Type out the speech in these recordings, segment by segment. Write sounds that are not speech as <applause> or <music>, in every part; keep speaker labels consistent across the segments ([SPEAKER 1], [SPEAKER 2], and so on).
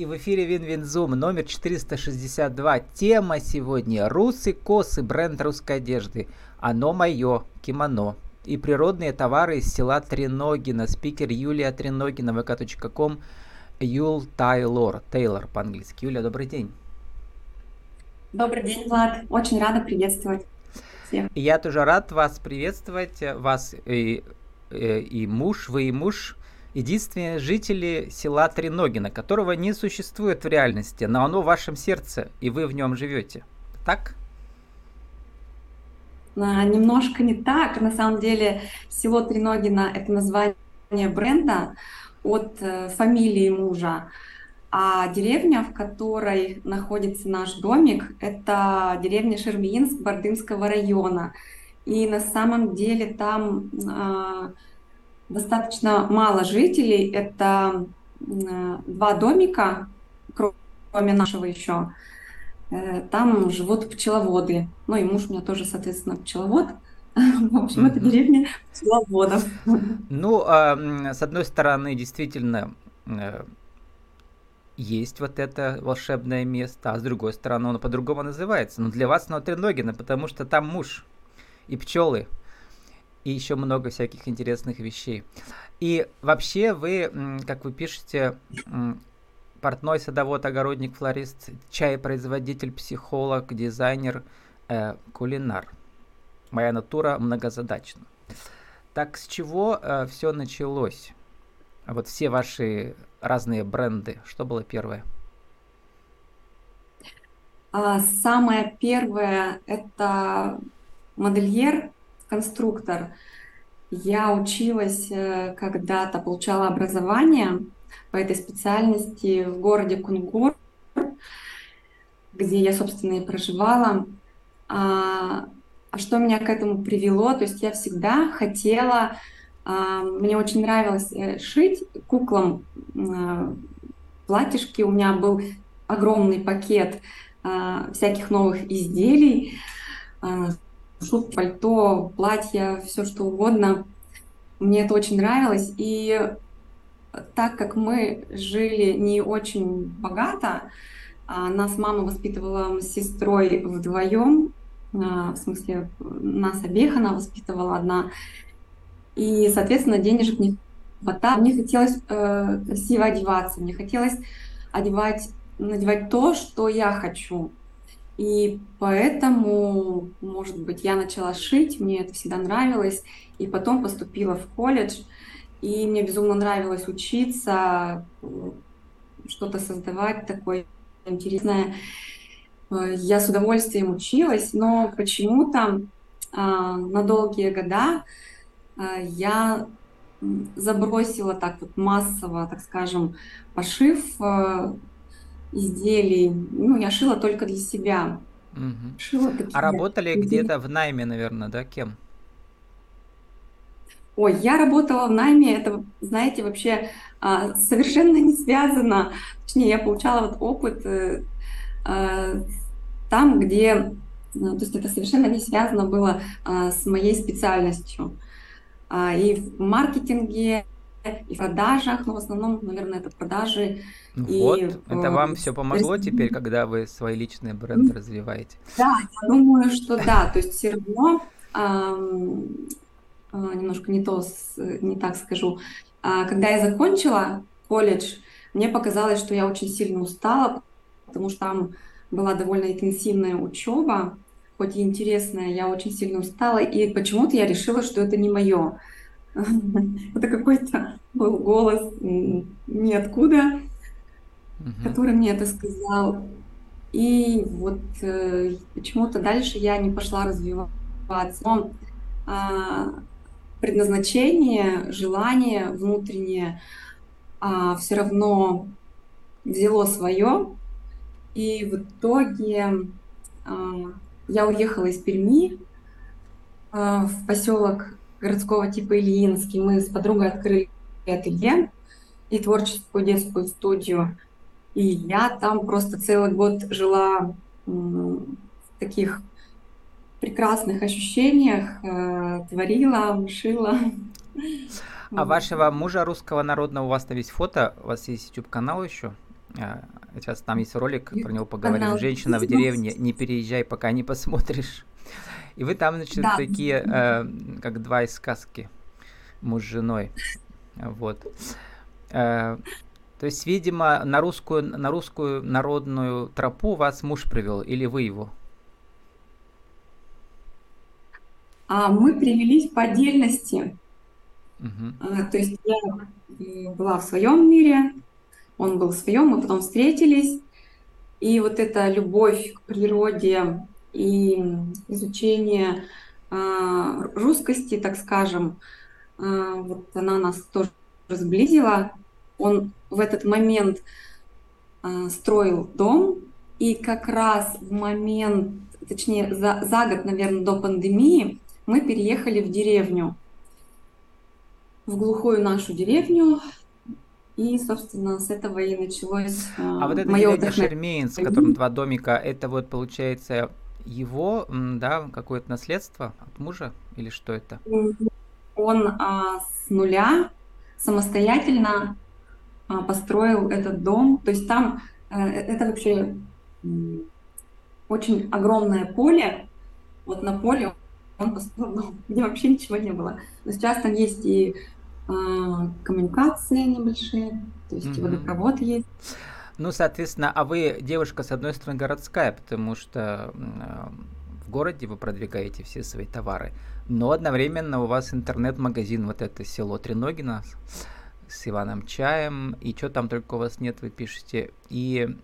[SPEAKER 1] И в эфире WinWinZoom номер 462. Тема сегодня «РусыКосы, бренд русской одежды». ОНОМОЕ-кимоно. И природные товары из села Треногина. Спикер Юлия Треногина, vk.com. Юл Tailor, Tailor по-английски. Юлия, добрый день.
[SPEAKER 2] Добрый день, Влад. Очень рада приветствовать
[SPEAKER 1] всех. Я тоже рад вас приветствовать, вас и, и, и муж, вы и муж единственные жители села Треногина, которого не существует в реальности, но оно в вашем сердце, и вы в нем живете. Так?
[SPEAKER 2] А, немножко не так. На самом деле село Треногина – это название бренда от э, фамилии мужа. А деревня, в которой находится наш домик, это деревня Шермиинск Бардынского района. И на самом деле там э, достаточно мало жителей. Это два домика, кроме нашего еще. Э, там живут пчеловоды. Ну и муж у меня тоже, соответственно, пчеловод. <laughs> В общем, это деревня пчеловодов.
[SPEAKER 1] Ну, а, с одной стороны, действительно, э, есть вот это волшебное место, а с другой стороны, оно по-другому называется. Но для вас оно Треногина, потому что там муж и пчелы и еще много всяких интересных вещей. И вообще вы, как вы пишете, портной, садовод, огородник, флорист, чай-производитель, психолог, дизайнер, э, кулинар. Моя натура многозадачна. Так с чего э, все началось? Вот все ваши разные бренды. Что было первое?
[SPEAKER 2] А, самое первое это модельер конструктор. Я училась э, когда-то, получала образование по этой специальности в городе Кунгур, где я, собственно, и проживала. А, а что меня к этому привело? То есть я всегда хотела, а, мне очень нравилось э, шить куклам а, платьишки. У меня был огромный пакет а, всяких новых изделий, шуб, пальто, платья, все что угодно. Мне это очень нравилось. И так как мы жили не очень богато, а нас мама воспитывала с сестрой вдвоем, а, в смысле нас обеих она воспитывала одна, и, соответственно, денежек не хватало. Мне хотелось э, красиво одеваться, мне хотелось одевать, надевать то, что я хочу. И поэтому, может быть, я начала шить, мне это всегда нравилось, и потом поступила в колледж, и мне безумно нравилось учиться, что-то создавать такое интересное. Я с удовольствием училась, но почему-то а, на долгие года а, я забросила так вот массово, так скажем, пошив а, изделий. Ну, я шила только для себя.
[SPEAKER 1] Угу. Шила такие а работали где-то в найме, наверное, да, кем?
[SPEAKER 2] Ой, я работала в найме, это, знаете, вообще а, совершенно не связано. Точнее, я получала вот опыт э, а, там, где, ну, то есть это совершенно не связано было а, с моей специальностью. А, и в маркетинге, и продажах, но в основном, наверное, это продажи.
[SPEAKER 1] Вот, и, это вам все помогло есть, теперь, когда вы свои личные бренды развиваете?
[SPEAKER 2] Да, я думаю, что да, то есть все равно эм, немножко не то, не так скажу. А, когда я закончила колледж, мне показалось, что я очень сильно устала, потому что там была довольно интенсивная учеба, хоть и интересная, я очень сильно устала, и почему-то я решила, что это не мое. <laughs> Это какой-то был голос ниоткуда, который мне это сказал. И вот э, почему-то дальше я не пошла развиваться. Но а, предназначение, желание внутреннее а, все равно взяло свое. И в итоге а, я уехала из Перми а, в поселок городского типа Ильинский. Мы с подругой открыли ателье и творческую детскую студию. И я там просто целый год жила в таких прекрасных ощущениях, э, творила, шила.
[SPEAKER 1] А вашего мужа русского народного у вас там есть фото? У вас есть YouTube канал еще? А, сейчас там есть ролик, про него поговорим. Женщина в деревне, не переезжай, пока не посмотришь. И вы там, значит, да. такие, э, как два из сказки, муж с женой. Вот. Э, то есть, видимо, на русскую, на русскую народную тропу вас муж привел, или вы его?
[SPEAKER 2] А мы привелись по отдельности. Угу. А, то есть я была в своем мире, он был в своем, мы потом встретились. И вот эта любовь к природе и изучение э, русскости, так скажем, э, вот она нас тоже сблизила. Он в этот момент э, строил дом, и как раз в момент, точнее за, за год, наверное, до пандемии мы переехали в деревню, в глухую нашу деревню, и, собственно, с этого и началось
[SPEAKER 1] А вот это мое деревня Шермейнс, в котором два домика, это вот, получается, его, да, какое-то наследство от мужа или что это?
[SPEAKER 2] Он а, с нуля самостоятельно а, построил этот дом. То есть там а, это вообще очень огромное поле. Вот на поле он построил дом, <laughs> где вообще ничего не было. Но сейчас там есть и а, коммуникации небольшие, то есть mm-hmm. водопровод есть.
[SPEAKER 1] Ну, соответственно, а вы девушка, с одной стороны, городская, потому что в городе вы продвигаете все свои товары, но одновременно у вас интернет-магазин, вот это село Треногино с Иваном Чаем, и что там только у вас нет, вы пишете, и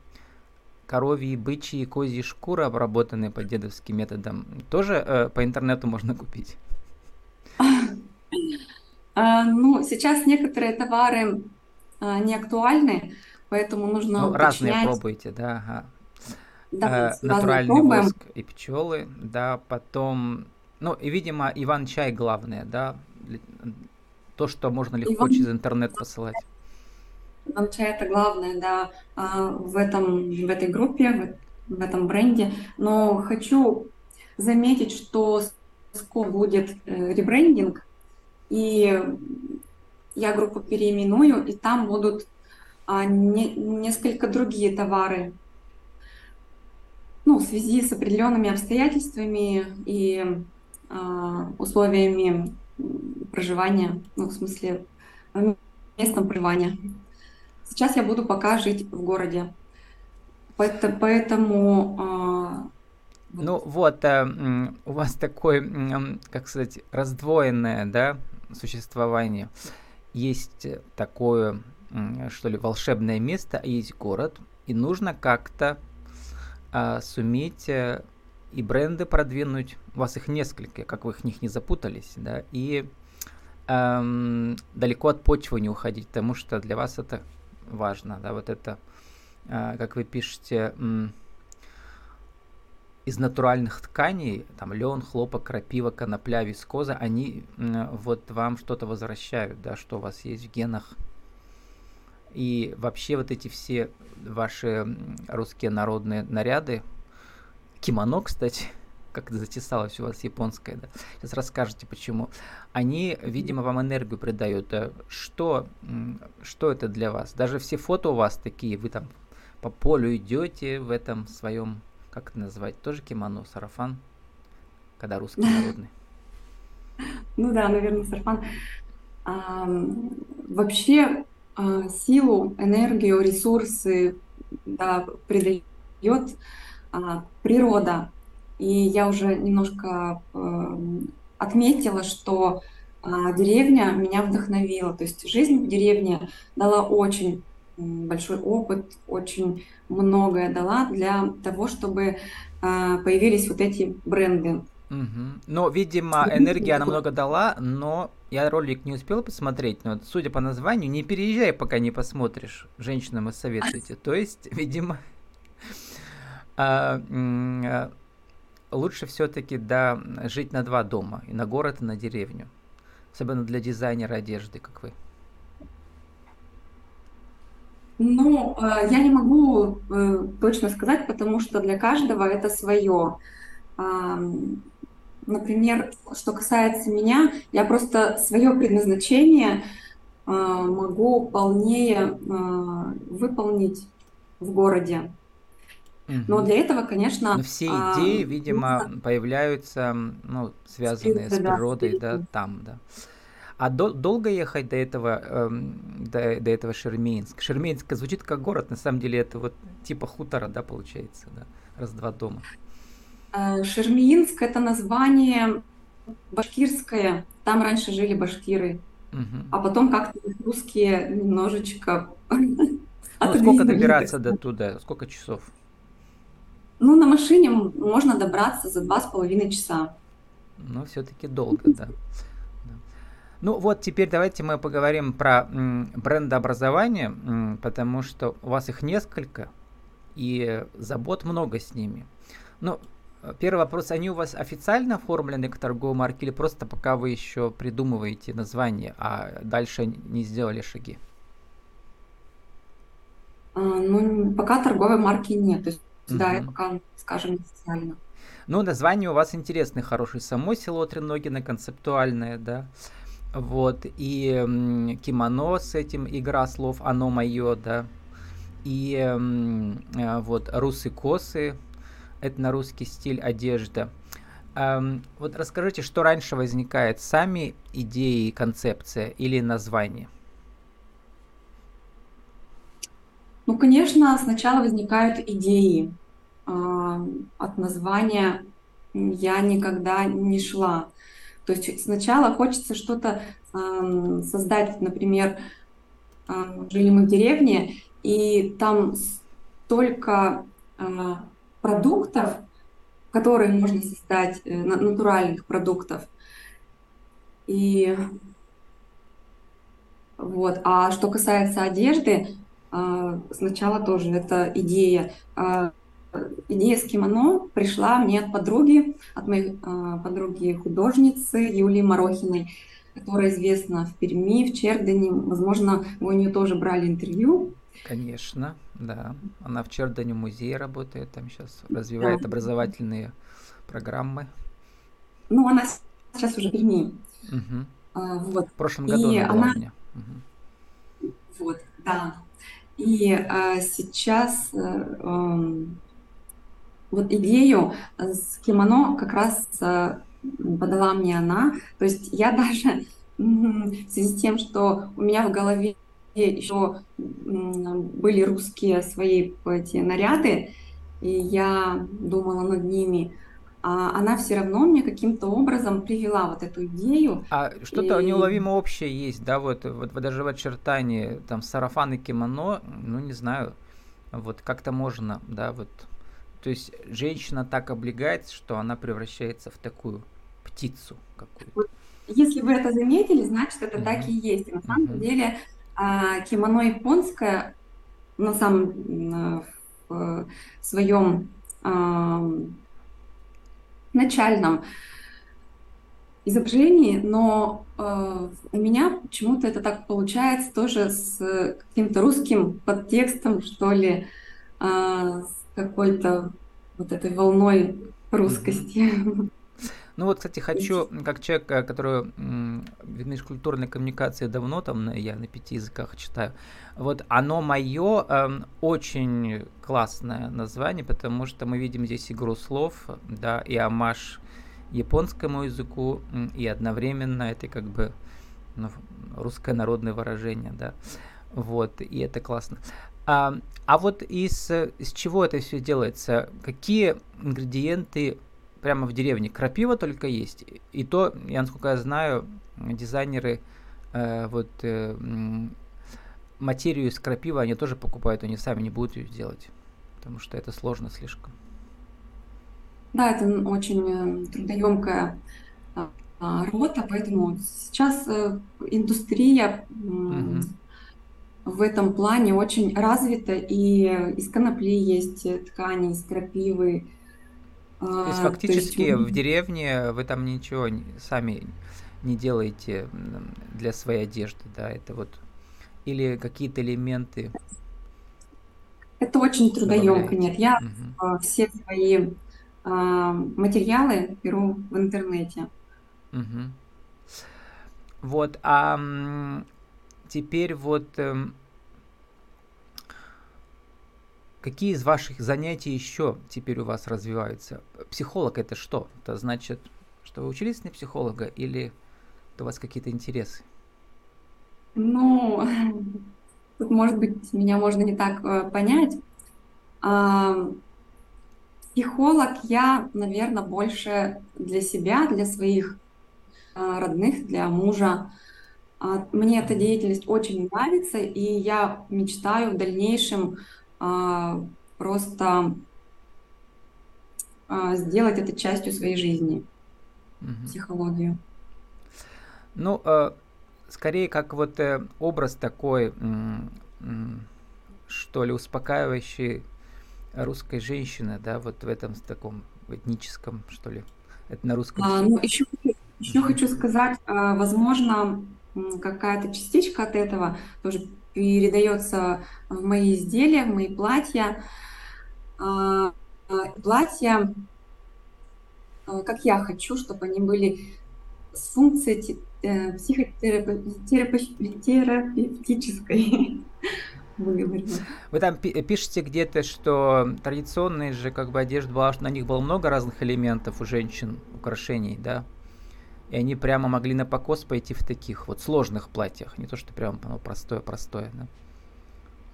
[SPEAKER 1] коровьи, бычьи козьи шкуры, обработанные по дедовским методам, тоже э, по интернету можно купить? <laughs>
[SPEAKER 2] А, ну, сейчас некоторые товары а, не актуальны, Поэтому нужно ну,
[SPEAKER 1] уточнять. Разные пробуйте, да. Ага. Да, э, натуральный пробуем. воск и пчелы, да, потом, ну и, видимо, Иван-чай главное, да, то, что можно легко Иван... через интернет посылать.
[SPEAKER 2] Иван-чай это главное, да, а, в, этом, в этой группе, в, в этом бренде, но хочу заметить, что скоро будет э, ребрендинг, и я группу переименую, и там будут а не, несколько другие товары. Ну, в связи с определенными обстоятельствами и а, условиями проживания, ну, в смысле, местном проживания. Сейчас я буду пока жить в городе. Поэтому,
[SPEAKER 1] а, ну вот, э, у вас такое, как сказать, раздвоенное, да, существование. Есть такое что ли, волшебное место, а есть город, и нужно как-то а, суметь а, и бренды продвинуть. У вас их несколько, как вы их них не запутались, да, и эм, далеко от почвы не уходить, потому что для вас это важно, да, вот это, э, как вы пишете, э, из натуральных тканей, там лен, хлопок, крапива, конопля, вискоза, они э, вот вам что-то возвращают, да, что у вас есть в генах, и вообще вот эти все ваши русские народные наряды, кимоно, кстати, <laughs> как затесалось у вас японское, да, сейчас расскажете почему, они, видимо, вам энергию придают. Э, что, что это для вас? Даже все фото у вас такие, вы там по полю идете в этом своем, как это назвать, тоже кимоно, сарафан, когда русский <laughs> народный.
[SPEAKER 2] Ну да, наверное, сарафан. вообще а, силу, энергию, ресурсы да, придает а, природа. И я уже немножко э, отметила, что а, деревня меня вдохновила. То есть жизнь в деревне дала очень большой опыт, очень многое дала для того, чтобы появились вот эти бренды.
[SPEAKER 1] Угу. Но, видимо, энергия она много дала, но я ролик не успел посмотреть, но судя по названию, не переезжай, пока не посмотришь. Женщинам и советуйте. То есть, <laughs> видимо, а, а, лучше все-таки да, жить на два дома, и на город, и на деревню. Особенно для дизайнера одежды, как вы.
[SPEAKER 2] Ну, я не могу э, точно сказать, потому что для каждого это свое. Например, что касается меня, я просто свое предназначение э, могу полнее э, выполнить в городе. Но для этого, конечно...
[SPEAKER 1] Но все а, идеи, а, видимо, нужно... появляются, ну, связанные с, с природой, да, да, там, да. А до, долго ехать до этого, эм, до, до этого Шермейнск? Шермейнск звучит как город, на самом деле это вот типа хутора, да, получается, да, раз-два дома.
[SPEAKER 2] Э, Шермиинск это название башкирское, там раньше жили башкиры, угу. а потом как-то русские немножечко...
[SPEAKER 1] Ну, сколько добираться до туда? Сколько часов?
[SPEAKER 2] Ну, на машине можно добраться за два с половиной часа.
[SPEAKER 1] Ну, все-таки долго, да. Ну вот теперь давайте мы поговорим про брендообразование, потому что у вас их несколько, и забот много с ними. Ну, первый вопрос, они у вас официально оформлены к торговой марке или просто пока вы еще придумываете название, а дальше не сделали шаги?
[SPEAKER 2] А, ну, пока торговой марки нет. То есть, угу. да, это пока, скажем, официально.
[SPEAKER 1] Ну, название у вас интересное, хорошее. Само село Треногино, концептуальное, да. Вот, и кимоно с этим, игра слов «Оно мое», да. И а, вот «Русы косы», на русский стиль одежда. Эм, вот расскажите, что раньше возникает, сами идеи, концепция или название?
[SPEAKER 2] Ну, конечно, сначала возникают идеи. Э, от названия я никогда не шла. То есть сначала хочется что-то э, создать, например, э, жили мы в деревне, и там столько э, продуктов, которые можно создать, э, натуральных продуктов. И вот. А что касается одежды, э, сначала тоже это идея. Э, идея с кимоно пришла мне от подруги, от моей э, подруги художницы Юлии Морохиной, которая известна в Перми, в Чердане. Возможно, вы у нее тоже брали интервью.
[SPEAKER 1] Конечно, да. Она в Чердане музее работает, там сейчас развивает да. образовательные программы.
[SPEAKER 2] Ну, она сейчас уже в Перми.
[SPEAKER 1] Угу. А, вот. В прошлом году И она была она... у меня.
[SPEAKER 2] Угу. Вот, да. И а, сейчас а, вот идею с кимоно как раз а, подала мне она. То есть я <laughs> даже в связи с тем, что у меня в голове еще были русские свои эти наряды, и я думала над ними, а она все равно мне каким-то образом привела вот эту идею.
[SPEAKER 1] А что-то и... неуловимо общее есть, да, вот, вот даже в очертании, там, сарафан и кимоно, ну, не знаю, вот как-то можно, да, вот, то есть женщина так облегается, что она превращается в такую птицу какую-то.
[SPEAKER 2] Если вы это заметили, значит, это mm-hmm. так и есть. И на самом mm-hmm. деле а кимоно японское на самом в своем а, начальном изображении, но э, у меня почему-то это так получается тоже с каким-то русским подтекстом, что ли, э, с какой-то вот этой волной русскости. <laughs>
[SPEAKER 1] Ну вот, кстати, хочу, как человек, э, который в межкультурной коммуникации давно, там я на пяти языках читаю, вот «Оно мое» э, очень классное название, потому что мы видим здесь игру слов, да, и амаш японскому языку, и одновременно это как бы ну, русское народное выражение, да, вот, и это классно. А, а вот из, из чего это все делается? Какие ингредиенты прямо в деревне крапива только есть. И то, я насколько я знаю, дизайнеры э, вот э, материю из крапивы они тоже покупают, они сами не будут ее делать, потому что это сложно слишком.
[SPEAKER 2] Да, это очень э, трудоемкая а, работа, поэтому сейчас э, индустрия угу. в этом плане очень развита, и из конопли есть ткани, из крапивы,
[SPEAKER 1] то есть фактически то есть... в деревне вы там ничего сами не делаете для своей одежды, да, это вот или какие-то элементы.
[SPEAKER 2] Это очень трудоемко, нет. Я угу. все свои а, материалы беру в интернете.
[SPEAKER 1] Угу. Вот, а теперь вот эм, какие из ваших занятий еще теперь у вас развиваются? Психолог это что? Это значит, что вы учились на психолога или у вас какие-то интересы?
[SPEAKER 2] Ну, тут, может быть, меня можно не так э, понять. А, психолог я, наверное, больше для себя, для своих а, родных, для мужа. А, мне эта деятельность очень нравится, и я мечтаю в дальнейшем просто а, сделать это частью своей жизни, угу. психологию.
[SPEAKER 1] Ну, э, скорее как вот э, образ такой, что ли, успокаивающий русской женщины, да, вот в этом таком этническом, что ли, это на русском.
[SPEAKER 2] А, ну, еще, еще хочу сказать, возможно, какая-то частичка от этого тоже передается в мои изделия, в мои платья. А, платья, а, как я хочу, чтобы они были с функцией э, психотерапевтической. <laughs>
[SPEAKER 1] Вы там пишете где-то, что традиционные же как бы одежда была, на них было много разных элементов у женщин, украшений, да? И они прямо могли на покос пойти в таких вот сложных платьях, не то что прям ну, простое-простое. Да?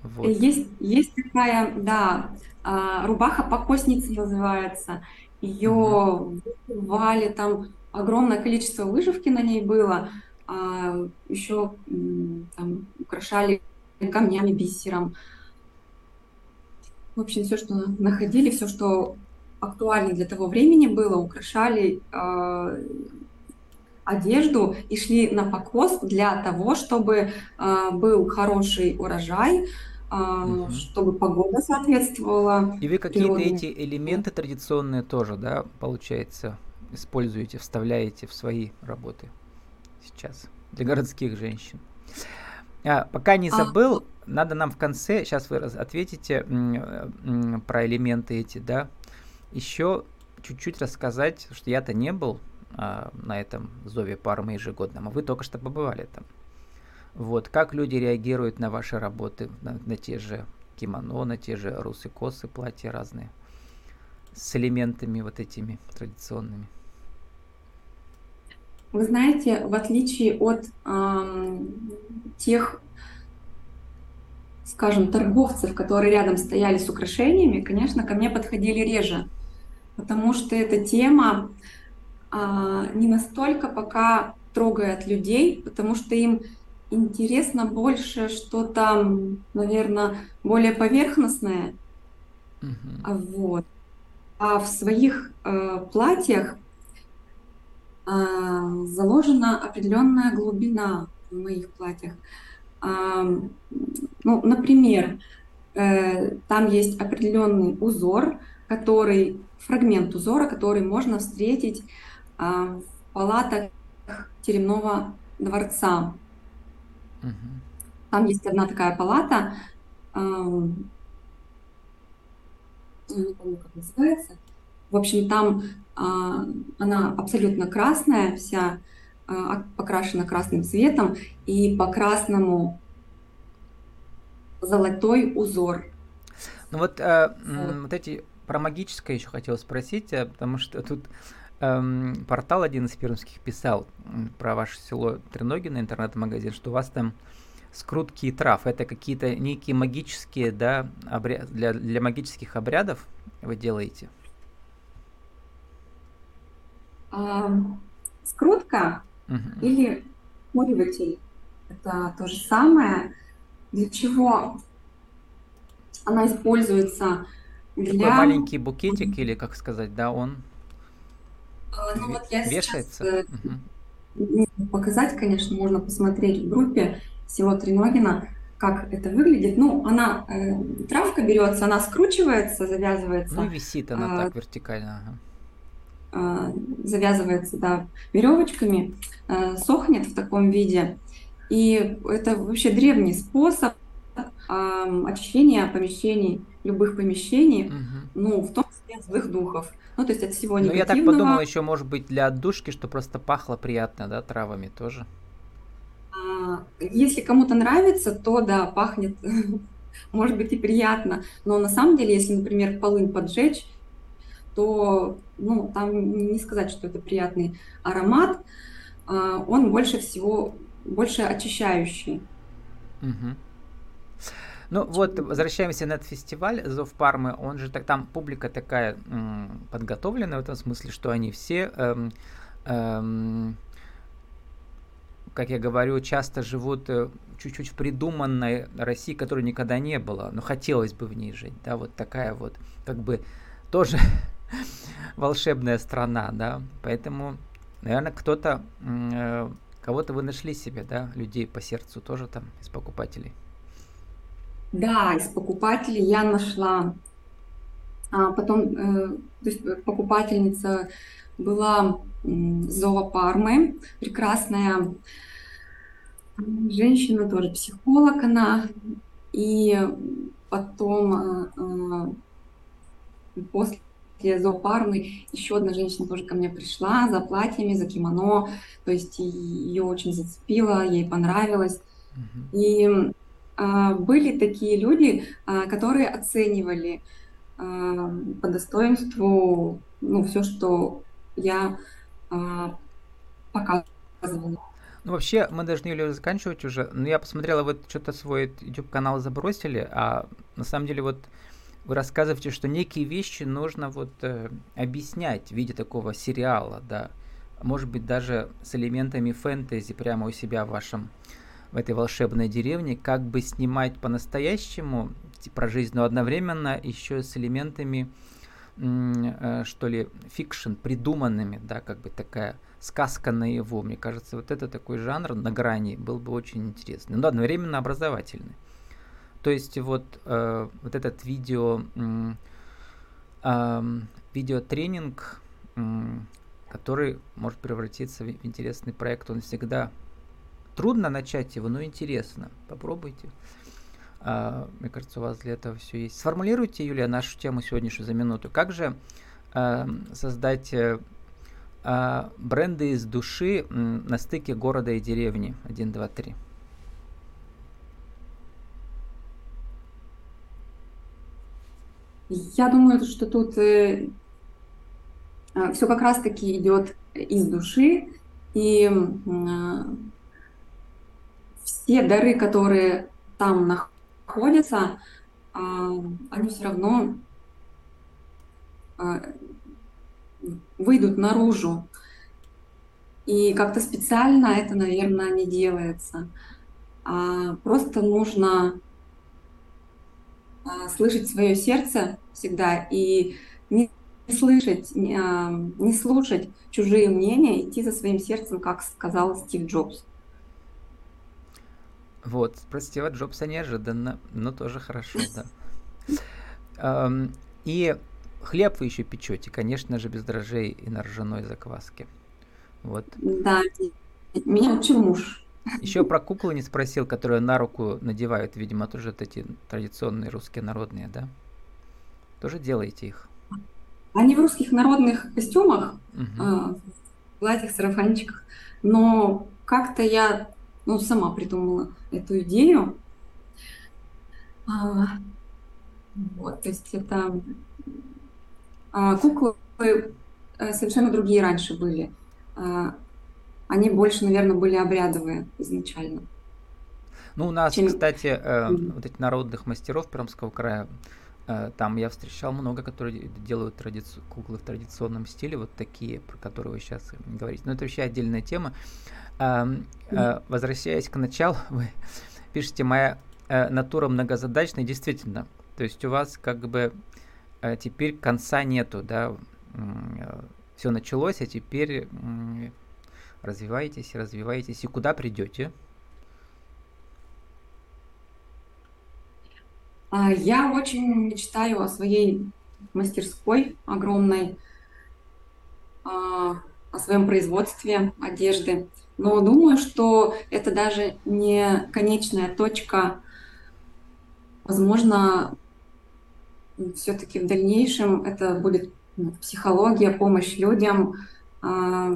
[SPEAKER 2] Вот. Есть, есть такая, да, а, рубаха покосницы называется. Ее угу. вали там огромное количество выживки на ней было. А еще там украшали камнями, бисером. В общем, все, что находили, все, что актуально для того времени было, украшали а, одежду и шли на покос для того, чтобы э, был хороший урожай, э, угу. чтобы погода соответствовала.
[SPEAKER 1] И вы какие-то эти элементы традиционные тоже, да, получается, используете, вставляете в свои работы сейчас для городских женщин. А, пока не а, забыл, а... надо нам в конце, сейчас вы ответите про элементы эти, да, еще чуть-чуть рассказать, что я-то не был а, на этом зове Пармы ежегодном, а вы только что побывали там. Вот, как люди реагируют на ваши работы, на, на те же кимоно, на те же русы, косы, платья разные, с элементами вот этими традиционными?
[SPEAKER 2] Вы знаете, в отличие от э, тех, скажем, торговцев, которые рядом стояли с украшениями, конечно, ко мне подходили реже, потому что эта тема не настолько пока трогает людей, потому что им интересно больше что-то, наверное, более поверхностное. Uh-huh. Вот. А в своих э, платьях э, заложена определенная глубина в моих платьях. Э, ну, например, э, там есть определенный узор, который, фрагмент узора, который можно встретить а, в палатах Теремного дворца. Угу. Там есть одна такая палата, не помню, как называется. В общем, там а, она абсолютно красная, вся а, покрашена красным цветом, и по красному золотой узор.
[SPEAKER 1] Ну вот, э, вот эти про магическое еще хотел спросить, э, потому что тут эм, портал один из пермских писал про ваше село Треногино, интернет-магазин, что у вас там скрутки и трав. Это какие-то некие магические, да, обряд, для, для магических обрядов вы делаете?
[SPEAKER 2] А, скрутка угу. или куриватель. Это то же самое. Для чего она используется?
[SPEAKER 1] Для... Такой маленький букетик или, как сказать, да, он
[SPEAKER 2] ну вот я Вешается? сейчас угу. показать, конечно, можно посмотреть в группе село Треногина, как это выглядит. Ну, она, э, травка берется, она скручивается, завязывается.
[SPEAKER 1] Ну, висит она а, так вертикально. Ага.
[SPEAKER 2] А, завязывается, да, веревочками, а, сохнет в таком виде. И это вообще древний способ а, очищения помещений, любых помещений, угу. ну, в том числе злых духов. Ну, то есть от всего негативного.
[SPEAKER 1] Ну, я так подумал, еще может быть для отдушки, что просто пахло приятно, да, травами тоже.
[SPEAKER 2] А, если кому-то нравится, то да, пахнет <laughs> может быть и приятно, но на самом деле, если, например, полынь поджечь, то ну, там не сказать, что это приятный аромат, а, он больше всего, больше очищающий.
[SPEAKER 1] Угу. Ну вот, возвращаемся на этот фестиваль Зов Пармы, он же так, там публика такая м, подготовленная в этом смысле, что они все, эм, эм, как я говорю, часто живут э, чуть-чуть в придуманной России, которой никогда не было, но хотелось бы в ней жить, да, вот такая вот, как бы, тоже <laughs> волшебная страна, да, поэтому, наверное, кто-то, э, кого-то вы нашли себе, да, людей по сердцу тоже там из покупателей.
[SPEAKER 2] Да, из покупателей я нашла. А потом, э, то есть покупательница была Зова Пармы, прекрасная женщина, тоже психолог она. И потом э, э, после зоопармы еще одна женщина тоже ко мне пришла за платьями, за кимоно, то есть ее очень зацепило, ей понравилось. Uh-huh. И были такие люди, а, которые оценивали а, по достоинству ну, все, что я а, показывала.
[SPEAKER 1] Ну, вообще, мы должны Юлия заканчивать уже. Но я посмотрела, вот что-то свой YouTube-канал забросили, а на самом деле вот вы рассказываете, что некие вещи нужно вот э, объяснять в виде такого сериала, да, может быть даже с элементами фэнтези прямо у себя в вашем в этой волшебной деревне, как бы снимать по-настоящему про жизнь, но одновременно еще с элементами, э, что ли, fiction, придуманными, да, как бы такая сказка на его. Мне кажется, вот это такой жанр на грани был бы очень интересный, но одновременно образовательный. То есть вот, э, вот этот видео, э, видеотренинг, э, который может превратиться в интересный проект, он всегда трудно начать его, но интересно. Попробуйте. А, мне кажется, у вас для этого все есть. Сформулируйте, Юлия, нашу тему сегодняшнюю за минуту. Как же а, создать а, бренды из души на стыке города и деревни? Один, два, три.
[SPEAKER 2] Я думаю, что тут э, все как раз-таки идет из души, и э, все дары, которые там находятся, а, они все равно а, выйдут наружу. И как-то специально это, наверное, не делается. А просто нужно слышать свое сердце всегда и не слышать, не слушать чужие мнения, идти за своим сердцем, как сказал Стив Джобс.
[SPEAKER 1] Вот, про Стива Джобса неожиданно, но тоже хорошо, да. <laughs> И хлеб вы еще печете, конечно же, без дрожжей и на ржаной закваске. Вот.
[SPEAKER 2] Да, меня учил муж.
[SPEAKER 1] Еще про куклы не спросил, которые на руку надевают, видимо, тоже вот эти традиционные русские народные, да? Тоже делаете их?
[SPEAKER 2] Они в русских народных костюмах, угу. э, платьях, сарафанчиках, но как-то я ну, сама придумала эту идею. А, вот, то есть это а, куклы э, совершенно другие раньше были. А, они больше, наверное, были обрядовые изначально.
[SPEAKER 1] Ну, у нас, чем... кстати, э, вот этих народных мастеров Пермского края, там я встречал много, которые делают традици... куклы в традиционном стиле, вот такие, про которые вы сейчас говорите. Но это вообще отдельная тема. А, а, возвращаясь к началу, <laughs> вы пишете, моя а, натура многозадачная, действительно. То есть у вас как бы теперь конца нету, да, все началось, а теперь развиваетесь, развиваетесь, и куда придете?
[SPEAKER 2] Я очень мечтаю о своей мастерской огромной, о своем производстве одежды. Но думаю, что это даже не конечная точка. Возможно, все-таки в дальнейшем это будет психология, помощь людям, а,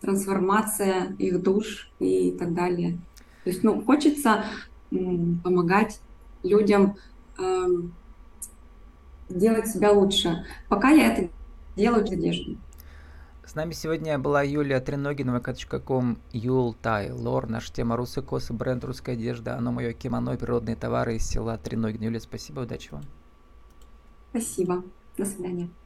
[SPEAKER 2] трансформация их душ и так далее. То есть, ну, хочется помогать людям делать себя лучше. Пока я это делаю без одежды.
[SPEAKER 1] С нами сегодня была Юлия Треногинова, Юл Тай, Лор, наша тема Русы косы, бренд русская одежда, оно мое кимоно и природные товары из села Треногин. Юлия, спасибо, удачи вам.
[SPEAKER 2] Спасибо, до свидания.